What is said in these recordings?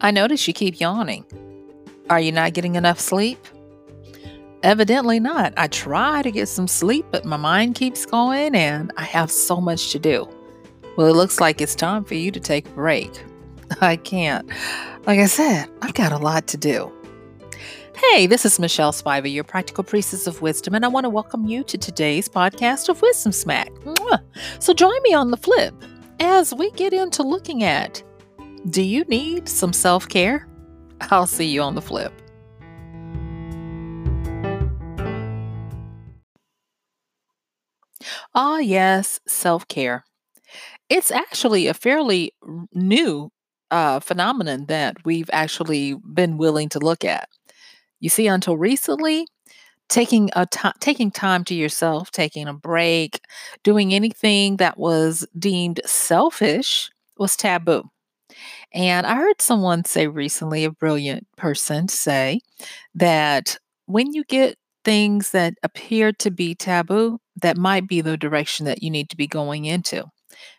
I notice you keep yawning. Are you not getting enough sleep? Evidently not. I try to get some sleep, but my mind keeps going and I have so much to do. Well, it looks like it's time for you to take a break. I can't. Like I said, I've got a lot to do. Hey, this is Michelle Spiva, your practical priestess of wisdom, and I want to welcome you to today's podcast of Wisdom Smack. So join me on the flip as we get into looking at do you need some self care? I'll see you on the flip. Ah, yes, self care. It's actually a fairly new uh, phenomenon that we've actually been willing to look at. You see, until recently, taking a t- taking time to yourself, taking a break, doing anything that was deemed selfish was taboo. And I heard someone say recently, a brilliant person say that when you get things that appear to be taboo, that might be the direction that you need to be going into.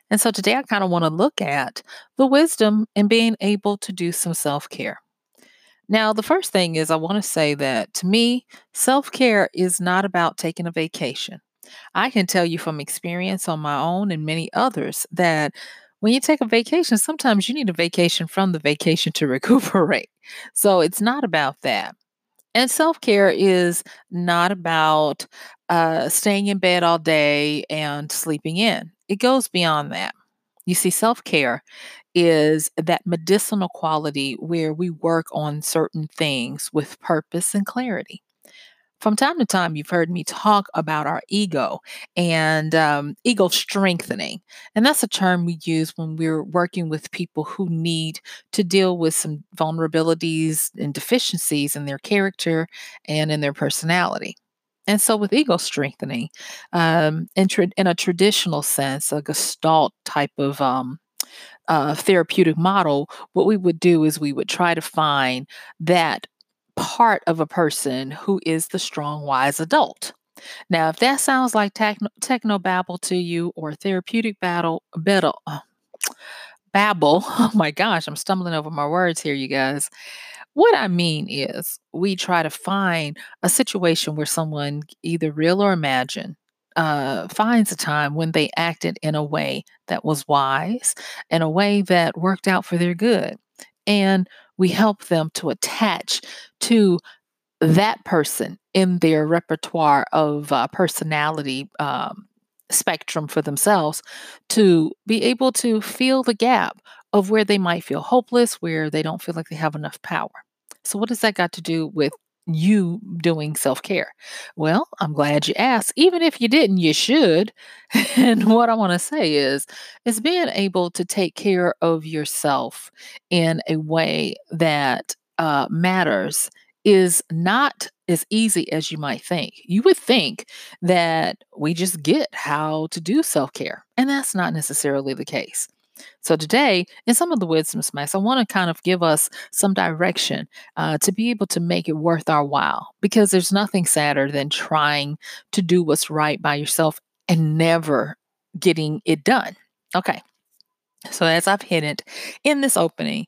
And so today I kind of want to look at the wisdom in being able to do some self care. Now, the first thing is I want to say that to me, self care is not about taking a vacation. I can tell you from experience on my own and many others that when you take a vacation, sometimes you need a vacation from the vacation to recuperate. So it's not about that. And self care is not about uh, staying in bed all day and sleeping in, it goes beyond that. You see, self care is that medicinal quality where we work on certain things with purpose and clarity. From time to time, you've heard me talk about our ego and um, ego strengthening. And that's a term we use when we're working with people who need to deal with some vulnerabilities and deficiencies in their character and in their personality. And so, with ego strengthening, um, in, tra- in, a traditional sense, a gestalt type of um, uh, therapeutic model, what we would do is we would try to find that part of a person who is the strong, wise adult. Now, if that sounds like techno, techno babble to you or therapeutic battle, battle, uh, babble, oh my gosh, I'm stumbling over my words here, you guys. What I mean is, we try to find a situation where someone, either real or imagined, uh, finds a time when they acted in a way that was wise, in a way that worked out for their good. And we help them to attach to that person in their repertoire of uh, personality um, spectrum for themselves to be able to fill the gap of where they might feel hopeless, where they don't feel like they have enough power. So, what does that got to do with you doing self care? Well, I'm glad you asked. Even if you didn't, you should. and what I want to say is, is being able to take care of yourself in a way that uh, matters is not as easy as you might think. You would think that we just get how to do self care, and that's not necessarily the case. So, today, in some of the wisdom smacks, I want to kind of give us some direction uh, to be able to make it worth our while because there's nothing sadder than trying to do what's right by yourself and never getting it done. Okay. So, as I've hinted in this opening,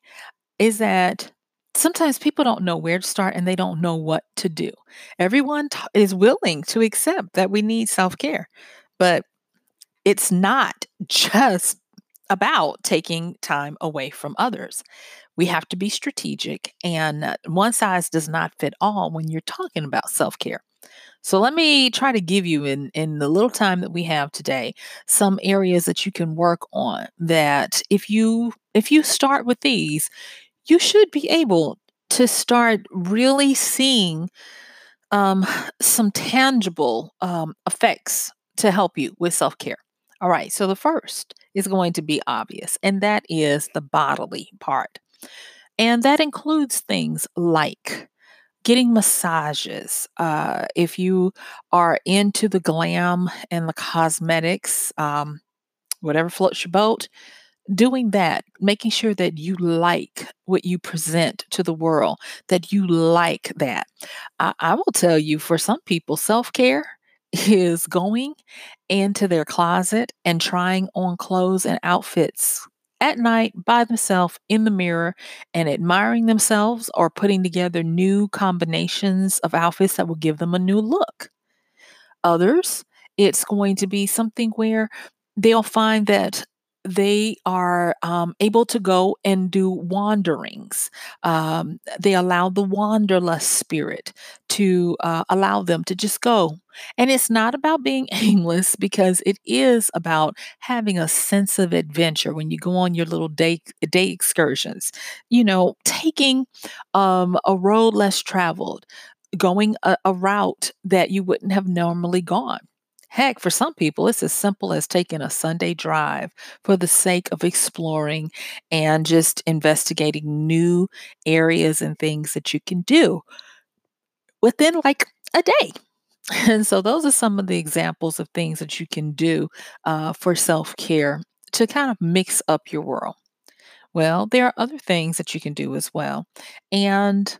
is that sometimes people don't know where to start and they don't know what to do. Everyone t- is willing to accept that we need self care, but it's not just about taking time away from others. We have to be strategic, and uh, one size does not fit all when you're talking about self care. So let me try to give you in in the little time that we have today some areas that you can work on that if you if you start with these you should be able to start really seeing um, some tangible um, effects to help you with self-care all right so the first is going to be obvious, and that is the bodily part. And that includes things like getting massages. Uh, if you are into the glam and the cosmetics, um, whatever floats your boat, doing that, making sure that you like what you present to the world, that you like that. I, I will tell you, for some people, self care is going into their closet and trying on clothes and outfits at night by themselves in the mirror and admiring themselves or putting together new combinations of outfits that will give them a new look. Others, it's going to be something where they'll find that they are um, able to go and do wanderings. Um, they allow the wanderlust spirit to uh, allow them to just go. And it's not about being aimless because it is about having a sense of adventure when you go on your little day day excursions. You know, taking um, a road less traveled, going a, a route that you wouldn't have normally gone. Heck, for some people, it's as simple as taking a Sunday drive for the sake of exploring and just investigating new areas and things that you can do within like a day. And so, those are some of the examples of things that you can do uh, for self care to kind of mix up your world. Well, there are other things that you can do as well. And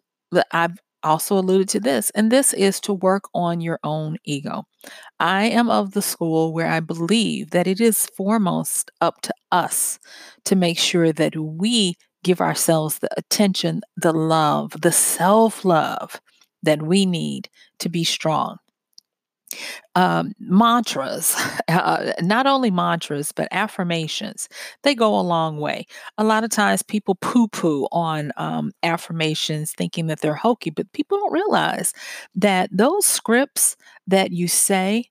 I've also alluded to this, and this is to work on your own ego. I am of the school where I believe that it is foremost up to us to make sure that we give ourselves the attention, the love, the self love that we need to be strong um, mantras, uh, not only mantras, but affirmations, they go a long way. A lot of times people poo poo on um, affirmations thinking that they're hokey, but people don't realize that those scripts that you say,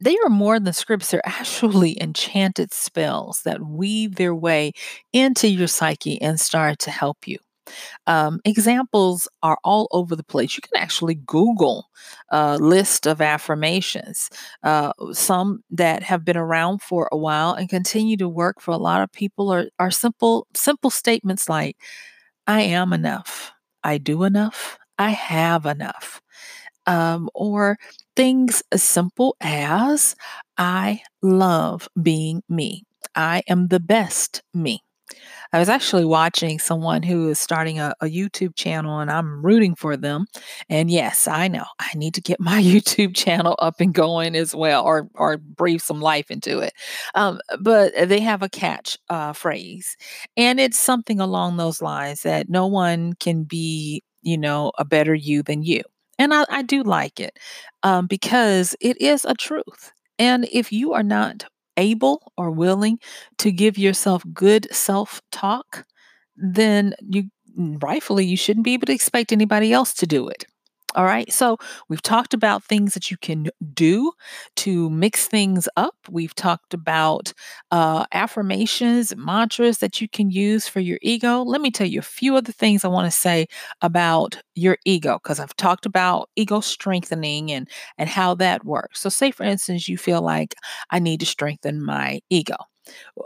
they are more than scripts. They're actually enchanted spells that weave their way into your psyche and start to help you. Um, examples are all over the place. You can actually Google a list of affirmations, uh, some that have been around for a while and continue to work for a lot of people are, are simple, simple statements like, I am enough, I do enough, I have enough. Um, or things as simple as, I love being me. I am the best me. I was actually watching someone who is starting a, a YouTube channel and I'm rooting for them. And yes, I know I need to get my YouTube channel up and going as well or or breathe some life into it. Um, but they have a catch uh, phrase. And it's something along those lines that no one can be, you know, a better you than you. And I, I do like it um, because it is a truth. And if you are not able or willing to give yourself good self talk, then you rightfully you shouldn't be able to expect anybody else to do it. All right. So we've talked about things that you can do to mix things up. We've talked about uh, affirmations, mantras that you can use for your ego. Let me tell you a few other things I want to say about your ego because I've talked about ego strengthening and and how that works. So, say for instance, you feel like I need to strengthen my ego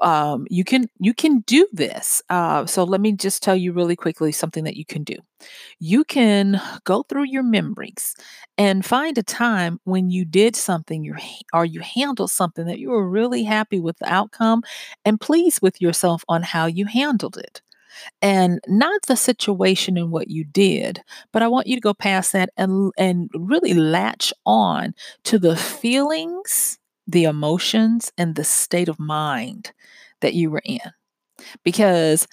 um, you can you can do this. Uh, so let me just tell you really quickly something that you can do. You can go through your memories and find a time when you did something you or you handled something that you were really happy with the outcome and pleased with yourself on how you handled it and not the situation and what you did but i want you to go past that and and really latch on to the feelings the emotions and the state of mind that you were in. Because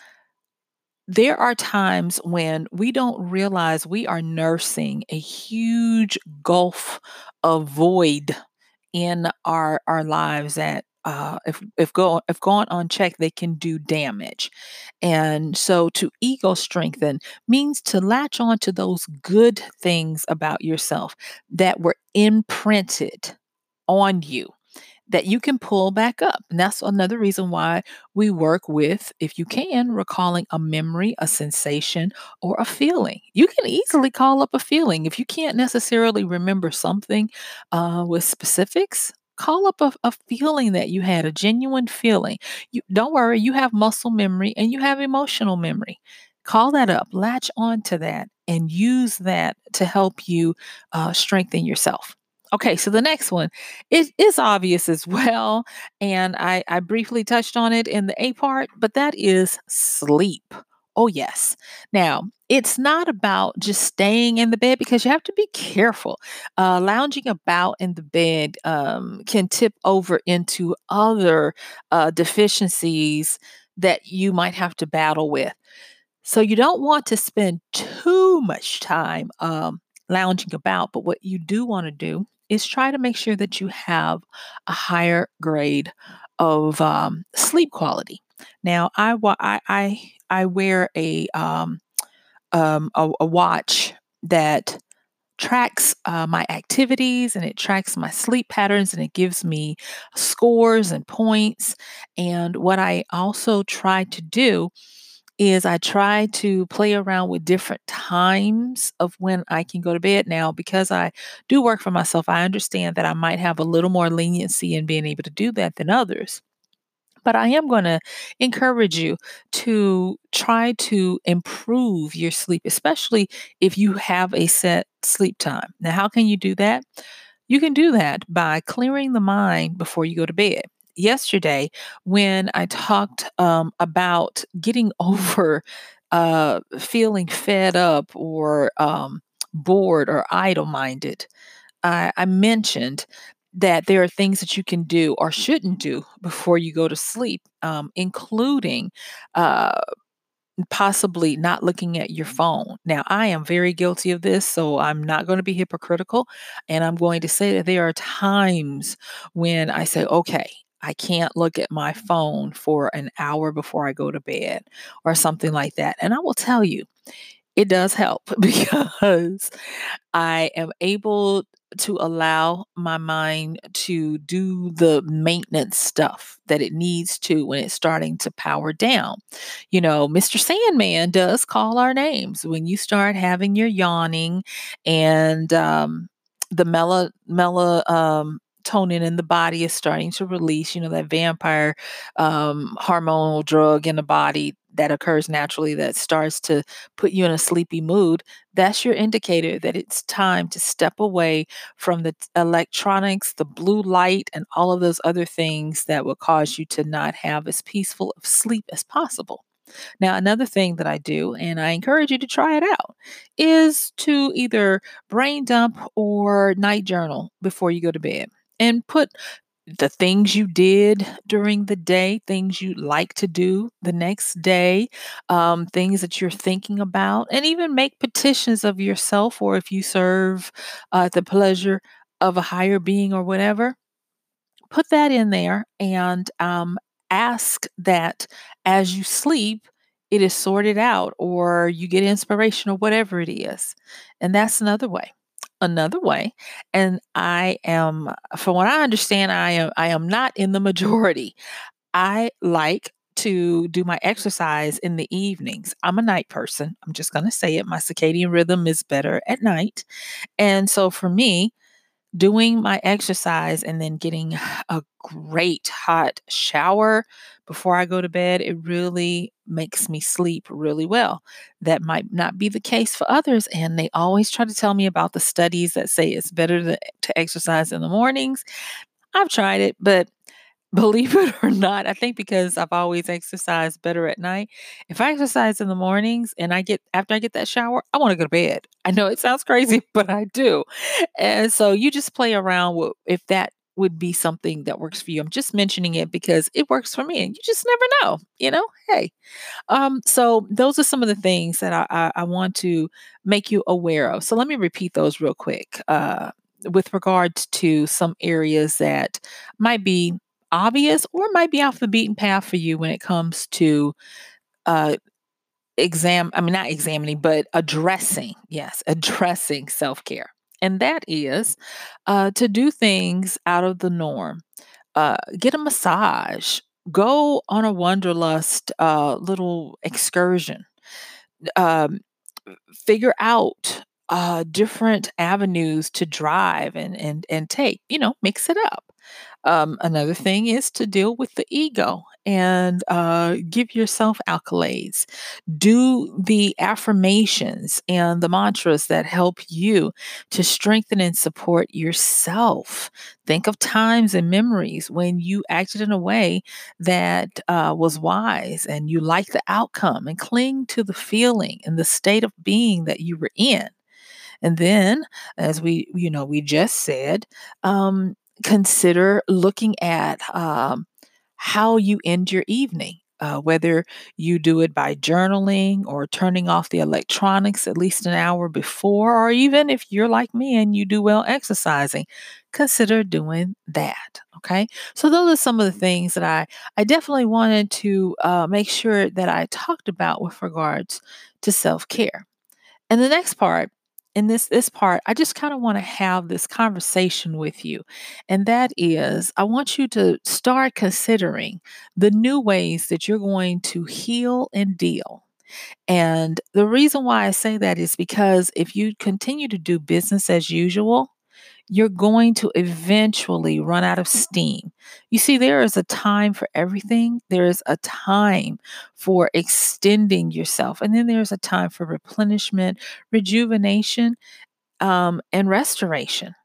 there are times when we don't realize we are nursing a huge gulf of void in our our lives that uh, if if go if gone unchecked, they can do damage. And so, to ego strengthen means to latch on to those good things about yourself that were imprinted on you that you can pull back up. And that's another reason why we work with, if you can, recalling a memory, a sensation, or a feeling. You can easily call up a feeling. If you can't necessarily remember something uh, with specifics, call up a, a, feeling that you had, a genuine feeling. You don't worry, you have muscle memory and you have emotional memory. Call that up, latch on to that, and use that to help you uh, strengthen yourself. Okay, so the next one it is obvious as well, and I, I briefly touched on it in the A part, but that is sleep. Oh, yes. Now, it's not about just staying in the bed because you have to be careful. Uh, lounging about in the bed um, can tip over into other uh, deficiencies that you might have to battle with. So you don't want to spend too much time um, lounging about, but what you do want to do is try to make sure that you have a higher grade of um, sleep quality. Now, I, I, I, I wear a, um, um, a, a watch that tracks uh, my activities and it tracks my sleep patterns and it gives me scores and points. And what I also try to do is I try to play around with different times of when I can go to bed. Now, because I do work for myself, I understand that I might have a little more leniency in being able to do that than others. But I am going to encourage you to try to improve your sleep, especially if you have a set sleep time. Now, how can you do that? You can do that by clearing the mind before you go to bed. Yesterday, when I talked um, about getting over uh, feeling fed up or um, bored or idle minded, I, I mentioned that there are things that you can do or shouldn't do before you go to sleep, um, including uh, possibly not looking at your phone. Now, I am very guilty of this, so I'm not going to be hypocritical. And I'm going to say that there are times when I say, okay, I can't look at my phone for an hour before I go to bed or something like that. And I will tell you, it does help because I am able to allow my mind to do the maintenance stuff that it needs to when it's starting to power down. You know, Mr. Sandman does call our names when you start having your yawning and um, the mela mela um, melatonin in the body is starting to release, you know, that vampire um, hormonal drug in the body that occurs naturally that starts to put you in a sleepy mood, that's your indicator that it's time to step away from the electronics, the blue light, and all of those other things that will cause you to not have as peaceful of sleep as possible. Now, another thing that I do, and I encourage you to try it out, is to either brain dump or night journal before you go to bed and put the things you did during the day, things you like to do the next day, um, things that you're thinking about, and even make petitions of yourself, or if you serve uh, the pleasure of a higher being or whatever, put that in there and um, ask that as you sleep, it is sorted out or you get inspiration or whatever it is. And that's another way another way and i am from what i understand i am i am not in the majority. I like to do my exercise in the evenings. I'm a night person. I'm just going to say it. My circadian rhythm is better at night. And so for me doing my exercise and then getting a great hot shower before I go to bed, it really makes me sleep really well. That might not be the case for others. And they always try to tell me about the studies that say it's better to, to exercise in the mornings. I've tried it, but believe it or not, I think because I've always exercised better at night. If I exercise in the mornings and I get after I get that shower, I want to go to bed. I know it sounds crazy, but I do. And so you just play around with if that would be something that works for you. I'm just mentioning it because it works for me and you just never know, you know? Hey. Um, so those are some of the things that I, I, I want to make you aware of. So let me repeat those real quick. Uh, with regards to some areas that might be obvious or might be off the beaten path for you when it comes to uh, exam i mean not examining but addressing yes addressing self-care and that is uh, to do things out of the norm uh, get a massage go on a wanderlust uh, little excursion um, figure out uh, different avenues to drive and and and take you know mix it up um, another thing is to deal with the ego and uh, give yourself accolades. Do the affirmations and the mantras that help you to strengthen and support yourself. Think of times and memories when you acted in a way that uh, was wise and you liked the outcome and cling to the feeling and the state of being that you were in. And then, as we, you know, we just said, um, consider looking at um, how you end your evening. uh, whether you do it by journaling or turning off the electronics at least an hour before, or even if you're like me and you do well exercising, consider doing that. Okay. So, those are some of the things that I, I definitely wanted to uh, make sure that I talked about with regards to self care. And the next part in this this part, I just kind of want to have this conversation with you. And that is I want you to start considering the new ways that you're going to heal and deal. And the reason why I say that is because if you continue to do business as usual, you're going to eventually run out of steam. You see, there is a time for everything. There is a time for extending yourself, and then there's a time for replenishment, rejuvenation, um, and restoration.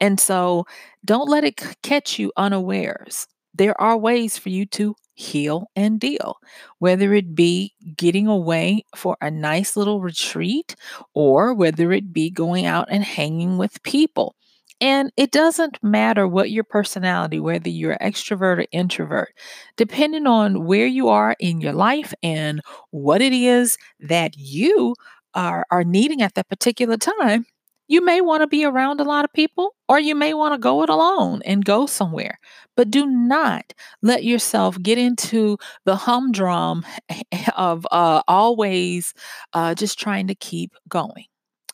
And so don't let it catch you unawares. There are ways for you to heal and deal, whether it be getting away for a nice little retreat or whether it be going out and hanging with people. And it doesn't matter what your personality, whether you're extrovert or introvert, depending on where you are in your life and what it is that you are, are needing at that particular time, you may want to be around a lot of people or you may want to go it alone and go somewhere. But do not let yourself get into the humdrum of uh, always uh, just trying to keep going.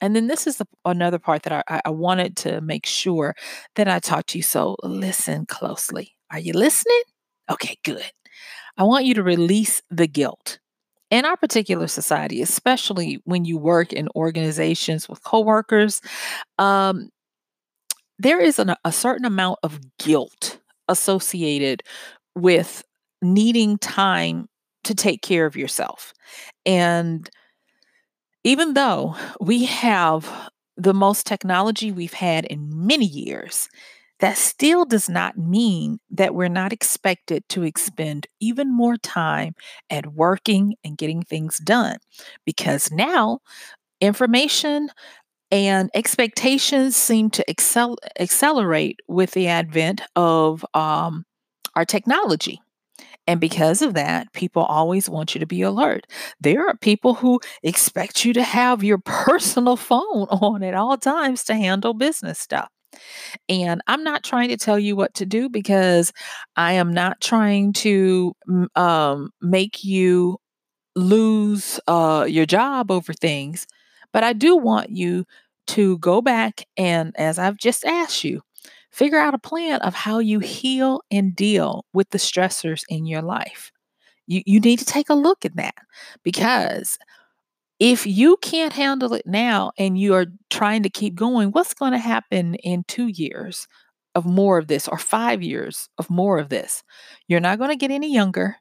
And then this is the, another part that I, I wanted to make sure that I to you. So listen closely. Are you listening? Okay, good. I want you to release the guilt. In our particular society, especially when you work in organizations with coworkers, um, there is an, a certain amount of guilt associated with needing time to take care of yourself. And even though we have the most technology we've had in many years, that still does not mean that we're not expected to expend even more time at working and getting things done. Because now information and expectations seem to excel- accelerate with the advent of um, our technology. And because of that, people always want you to be alert. There are people who expect you to have your personal phone on at all times to handle business stuff. And I'm not trying to tell you what to do because I am not trying to um, make you lose uh, your job over things. But I do want you to go back and, as I've just asked you, figure out a plan of how you heal and deal with the stressors in your life. You, you need to take a look at that because if you can't handle it now and you are trying to keep going, what's going to happen in two years of more of this or five years of more of this? You're not going to get any younger.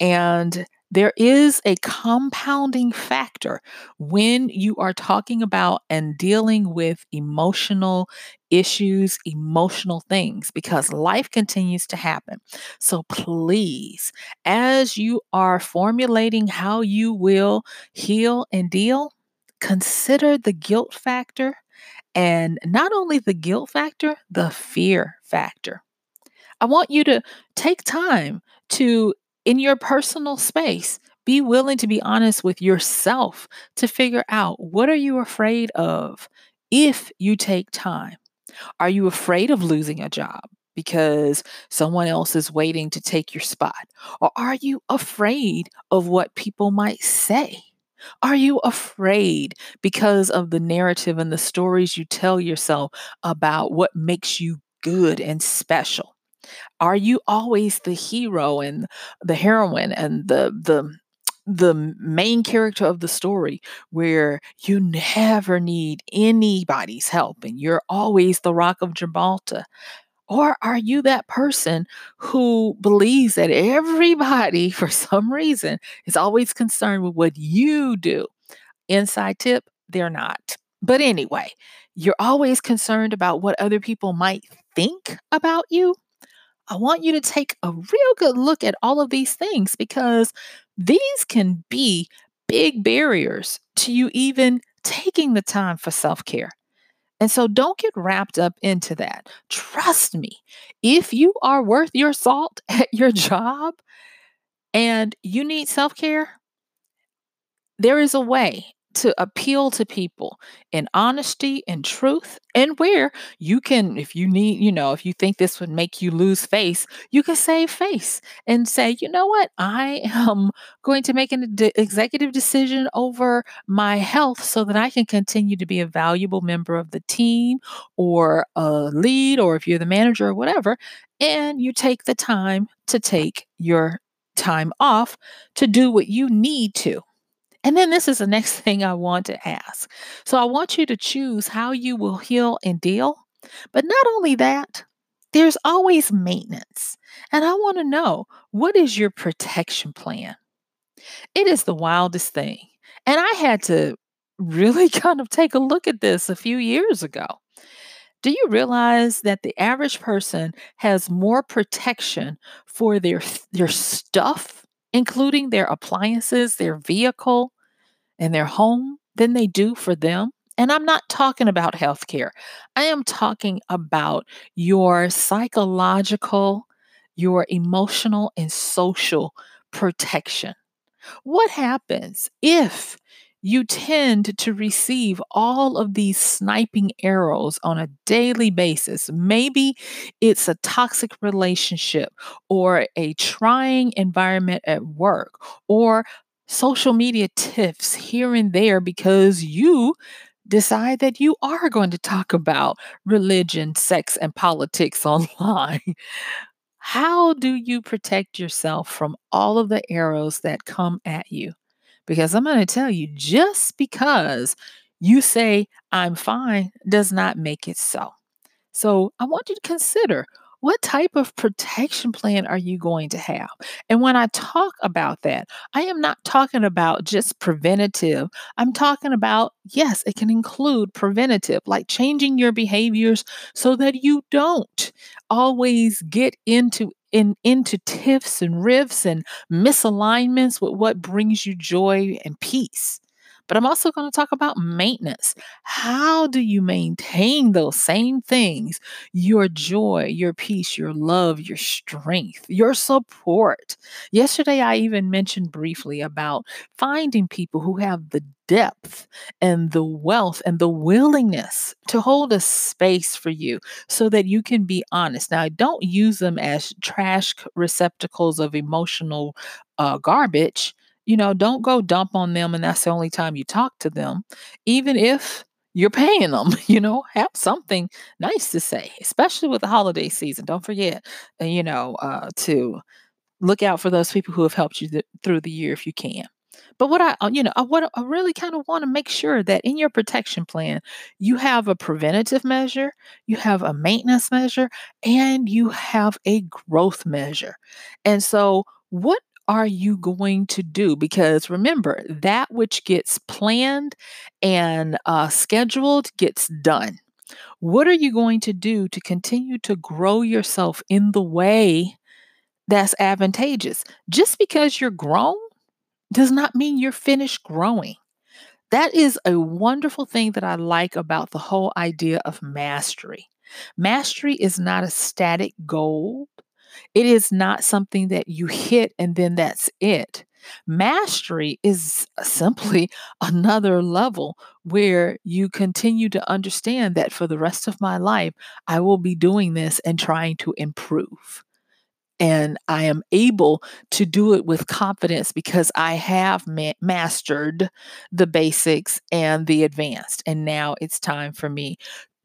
And there is a compounding factor when you are talking about and dealing with emotional issues, emotional things, because life continues to happen. So please, as you are formulating how you will heal and deal, consider the guilt factor and not only the guilt factor, the fear factor. I want you to take time to in your personal space, be willing to be honest with yourself to figure out what are you afraid of if you take time. Are you afraid of losing a job because someone else is waiting to take your spot? Or are you afraid of what people might say? Are you afraid because of the narrative and the stories you tell yourself about what makes you good and special? Are you always the hero and the heroine and the the the main character of the story where you never need anybody's help and you're always the rock of Gibraltar? Or are you that person who believes that everybody, for some reason, is always concerned with what you do? Inside tip, they're not. But anyway, you're always concerned about what other people might think about you. I want you to take a real good look at all of these things because these can be big barriers to you even taking the time for self care. And so don't get wrapped up into that. Trust me, if you are worth your salt at your job, and you need self care, there is a way to appeal to people in honesty and truth and where you can if you need you know if you think this would make you lose face you can save face and say you know what? I am going to make an de- executive decision over my health so that i can continue to be a valuable member of the team or a lead or if you're the manager or whatever and you take the time to take your time off to do what you need to and then this is the next thing I want to ask. So I want you to choose how you will heal and deal. But not only that, there's always maintenance. And I want to know what is your protection plan? It is the wildest thing. And I had to really kind of take a look at this a few years ago. Do you realize that the average person has more protection for their their stuff, including their appliances, their vehicle, and their home than they do for them? And I'm not talking about healthcare. I am talking about your psychological, your emotional, and social protection. What happens if you tend to receive all of these sniping arrows on a daily basis? Maybe it's a toxic relationship or a trying environment at work or social media tips here and there because you decide that you are going to talk about religion, sex, and politics online. How do you protect yourself from all of the arrows that come at you? Because I'm going to tell you, just because you say, I'm fine, does not make it so. So I want you to consider what type of protection plan are you going to have? And when I talk about that, I am not talking about just preventative. I'm talking about, yes, it can include preventative, like changing your behaviors so that you don't always get into in into tiffs and rifts and misalignments with what brings you joy and peace. But I'm also going to talk about maintenance. How do you maintain those same things your joy, your peace, your love, your strength, your support? Yesterday, I even mentioned briefly about finding people who have the depth and the wealth and the willingness to hold a space for you so that you can be honest. Now, I don't use them as trash receptacles of emotional uh, garbage you know, don't go dump on them and that's the only time you talk to them, even if you're paying them, you know, have something nice to say, especially with the holiday season. Don't forget, uh, you know, uh, to look out for those people who have helped you th- through the year if you can. But what I, uh, you know, I, what I really kind of want to make sure that in your protection plan, you have a preventative measure, you have a maintenance measure, and you have a growth measure. And so, what are you going to do? Because remember, that which gets planned and uh, scheduled gets done. What are you going to do to continue to grow yourself in the way that's advantageous? Just because you're grown does not mean you're finished growing. That is a wonderful thing that I like about the whole idea of mastery. Mastery is not a static goal. It is not something that you hit and then that's it. Mastery is simply another level where you continue to understand that for the rest of my life, I will be doing this and trying to improve. And I am able to do it with confidence because I have ma- mastered the basics and the advanced. And now it's time for me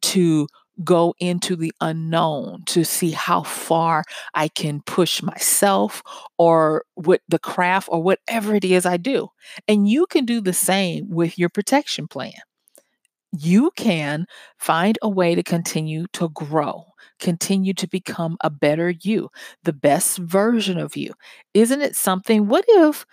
to go into the unknown to see how far I can push myself or with the craft or whatever it is I do. And you can do the same with your protection plan. You can find a way to continue to grow, continue to become a better you, the best version of you. Isn't it something? What if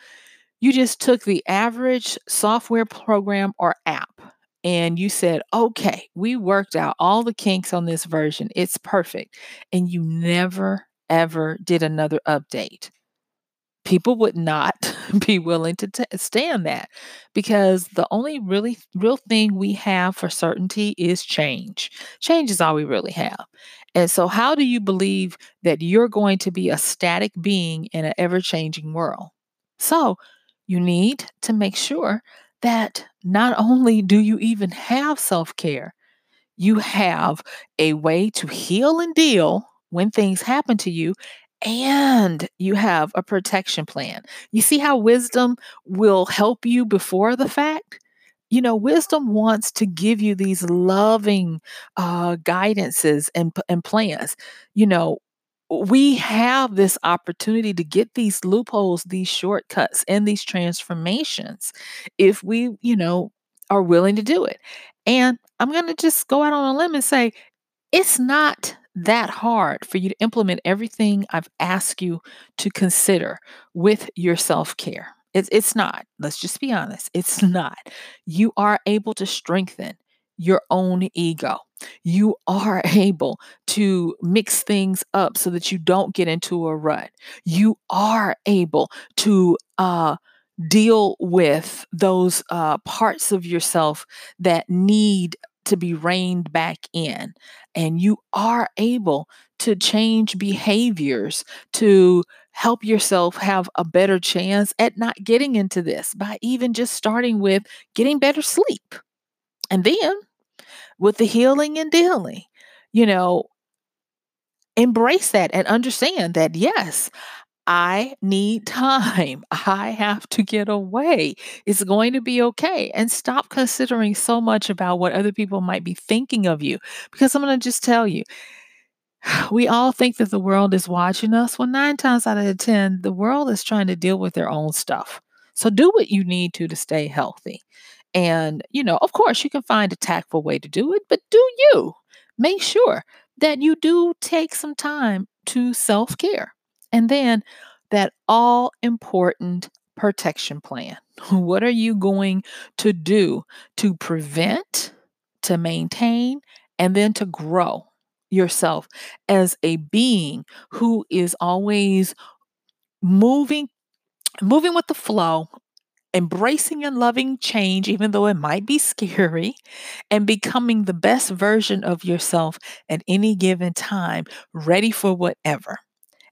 you just took the average software program or app and you said, okay, we worked out all the kinks on this version. It's perfect. And you never, ever did another update. People would not be willing to t- stand that because the only really real thing we have for certainty is change. Change is all we really have. And so, how do you believe that you're going to be a static being in an ever changing world? So, you need to make sure that not only do you even have self care, you have a way to heal and deal when things happen to you, and you have a protection plan. You see how wisdom will help you before the fact? You know, wisdom wants to give you these loving uh, guidances and, and plans. You know, we have this opportunity to get these loopholes, these shortcuts, and these transformations if we, you know, are willing to do it. And I'm going to just go out on a limb and say it's not that hard for you to implement everything I've asked you to consider with your self care. It's, it's not. Let's just be honest. It's not. You are able to strengthen your own ego. You are able to mix things up so that you don't get into a rut. You are able to uh, deal with those uh, parts of yourself that need to be reined back in. And you are able to change behaviors to help yourself have a better chance at not getting into this by even just starting with getting better sleep. And then with the healing and dealing, you know, embrace that and understand that, yes, I need time. I have to get away. It's going to be okay. And stop considering so much about what other people might be thinking of you. Because I'm going to just tell you, we all think that the world is watching us. Well, nine times out of 10, the world is trying to deal with their own stuff. So do what you need to to stay healthy. And, you know, of course, you can find a tactful way to do it, but do you make sure that you do take some time to self care. And then that all important protection plan. What are you going to do to prevent, to maintain, and then to grow yourself as a being who is always moving moving with the flow embracing and loving change, even though it might be scary, and becoming the best version of yourself at any given time, ready for whatever.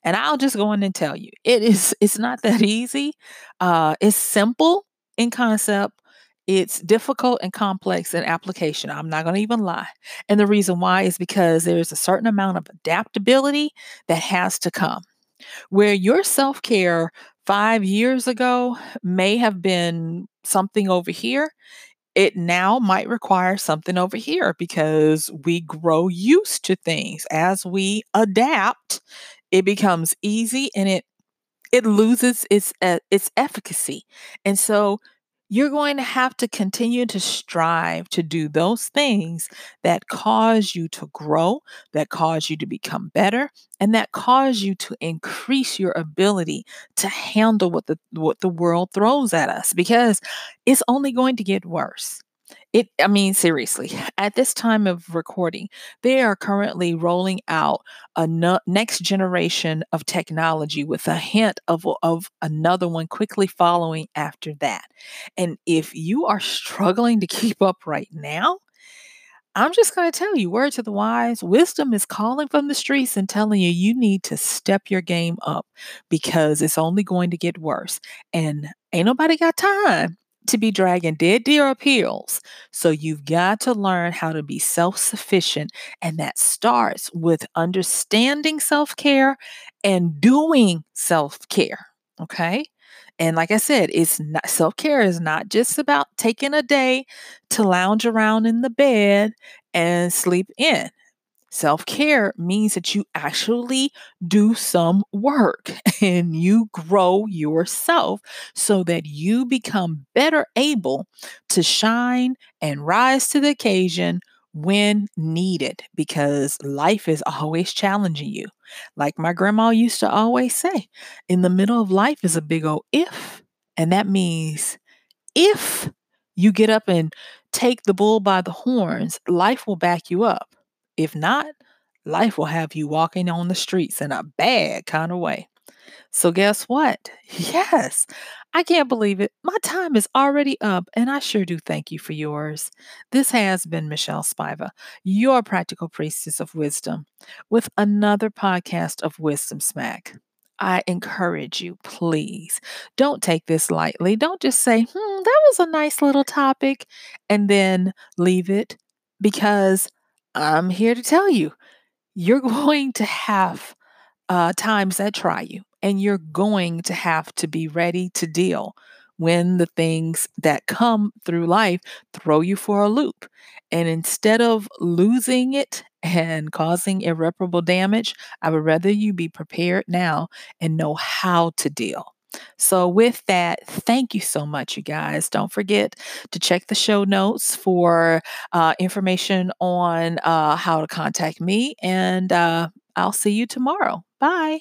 And I'll just go in and tell you, it is it's not that easy. Uh, it's simple in concept. It's difficult and complex in application. I'm not going to even lie. And the reason why is because there's a certain amount of adaptability that has to come. Where your self care five years ago may have been something over here, it now might require something over here because we grow used to things. As we adapt, it becomes easy and it it loses its uh, its efficacy. And so you're going to have to continue to strive to do those things that cause you to grow, that cause you to become better, and that cause you to increase your ability to handle what the what the world throws at us because it's only going to get worse. It, I mean, seriously, at this time of recording, they are currently rolling out a no, next generation of technology with a hint of, of another one quickly following after that. And if you are struggling to keep up right now, I'm just going to tell you, word to the wise, wisdom is calling from the streets and telling you you need to step your game up because it's only going to get worse. And ain't nobody got time to be dragging dead deer hills. So you've got to learn how to be self sufficient. And that starts with understanding self care and doing self care. Okay. And like I said, it's not self care is not just about taking a day to lounge around in the bed and sleep in. Self care means that you actually do some work and you grow yourself so that you become better able to shine and rise to the occasion when needed because life is always challenging you. Like my grandma used to always say, in the middle of life is a big old if. And that means if you get up and take the bull by the horns, life will back you up. If not, life will have you walking on the streets in a bad kind of way. So, guess what? Yes, I can't believe it. My time is already up, and I sure do thank you for yours. This has been Michelle Spiva, your practical priestess of wisdom, with another podcast of Wisdom Smack. I encourage you, please don't take this lightly. Don't just say, hmm, that was a nice little topic, and then leave it because I'm here to tell you you're going to have uh, times that try you, and you're going to have to be ready to deal when the things that come through life throw you for a loop. And instead of losing it and causing irreparable damage, I would rather you be prepared now and know how to deal. So, with that, thank you so much, you guys. Don't forget to check the show notes for uh, information on uh, how to contact me, and uh, I'll see you tomorrow. Bye.